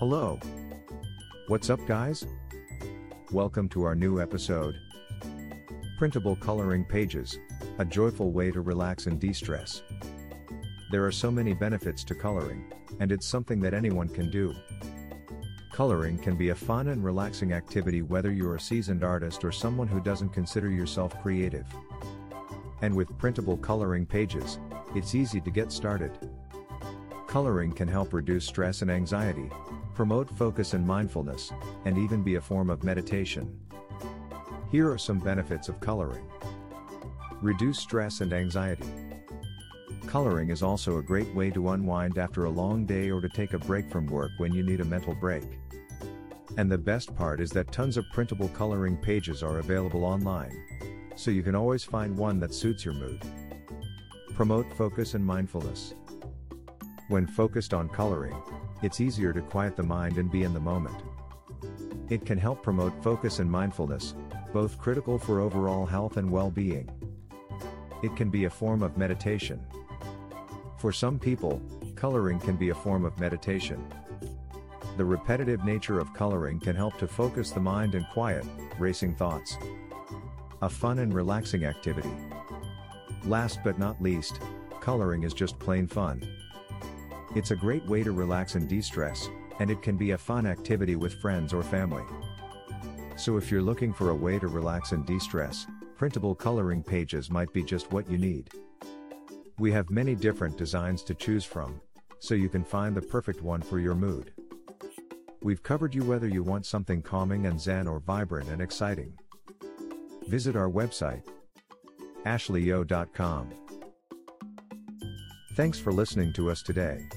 Hello. What's up, guys? Welcome to our new episode. Printable coloring pages, a joyful way to relax and de stress. There are so many benefits to coloring, and it's something that anyone can do. Coloring can be a fun and relaxing activity whether you're a seasoned artist or someone who doesn't consider yourself creative. And with printable coloring pages, it's easy to get started. Coloring can help reduce stress and anxiety, promote focus and mindfulness, and even be a form of meditation. Here are some benefits of coloring. Reduce stress and anxiety. Coloring is also a great way to unwind after a long day or to take a break from work when you need a mental break. And the best part is that tons of printable coloring pages are available online. So you can always find one that suits your mood. Promote focus and mindfulness. When focused on coloring, it's easier to quiet the mind and be in the moment. It can help promote focus and mindfulness, both critical for overall health and well being. It can be a form of meditation. For some people, coloring can be a form of meditation. The repetitive nature of coloring can help to focus the mind and quiet racing thoughts. A fun and relaxing activity. Last but not least, coloring is just plain fun. It's a great way to relax and de stress, and it can be a fun activity with friends or family. So if you're looking for a way to relax and de stress, printable coloring pages might be just what you need. We have many different designs to choose from, so you can find the perfect one for your mood. We've covered you whether you want something calming and zen or vibrant and exciting. Visit our website, ashleyyeo.com. Thanks for listening to us today.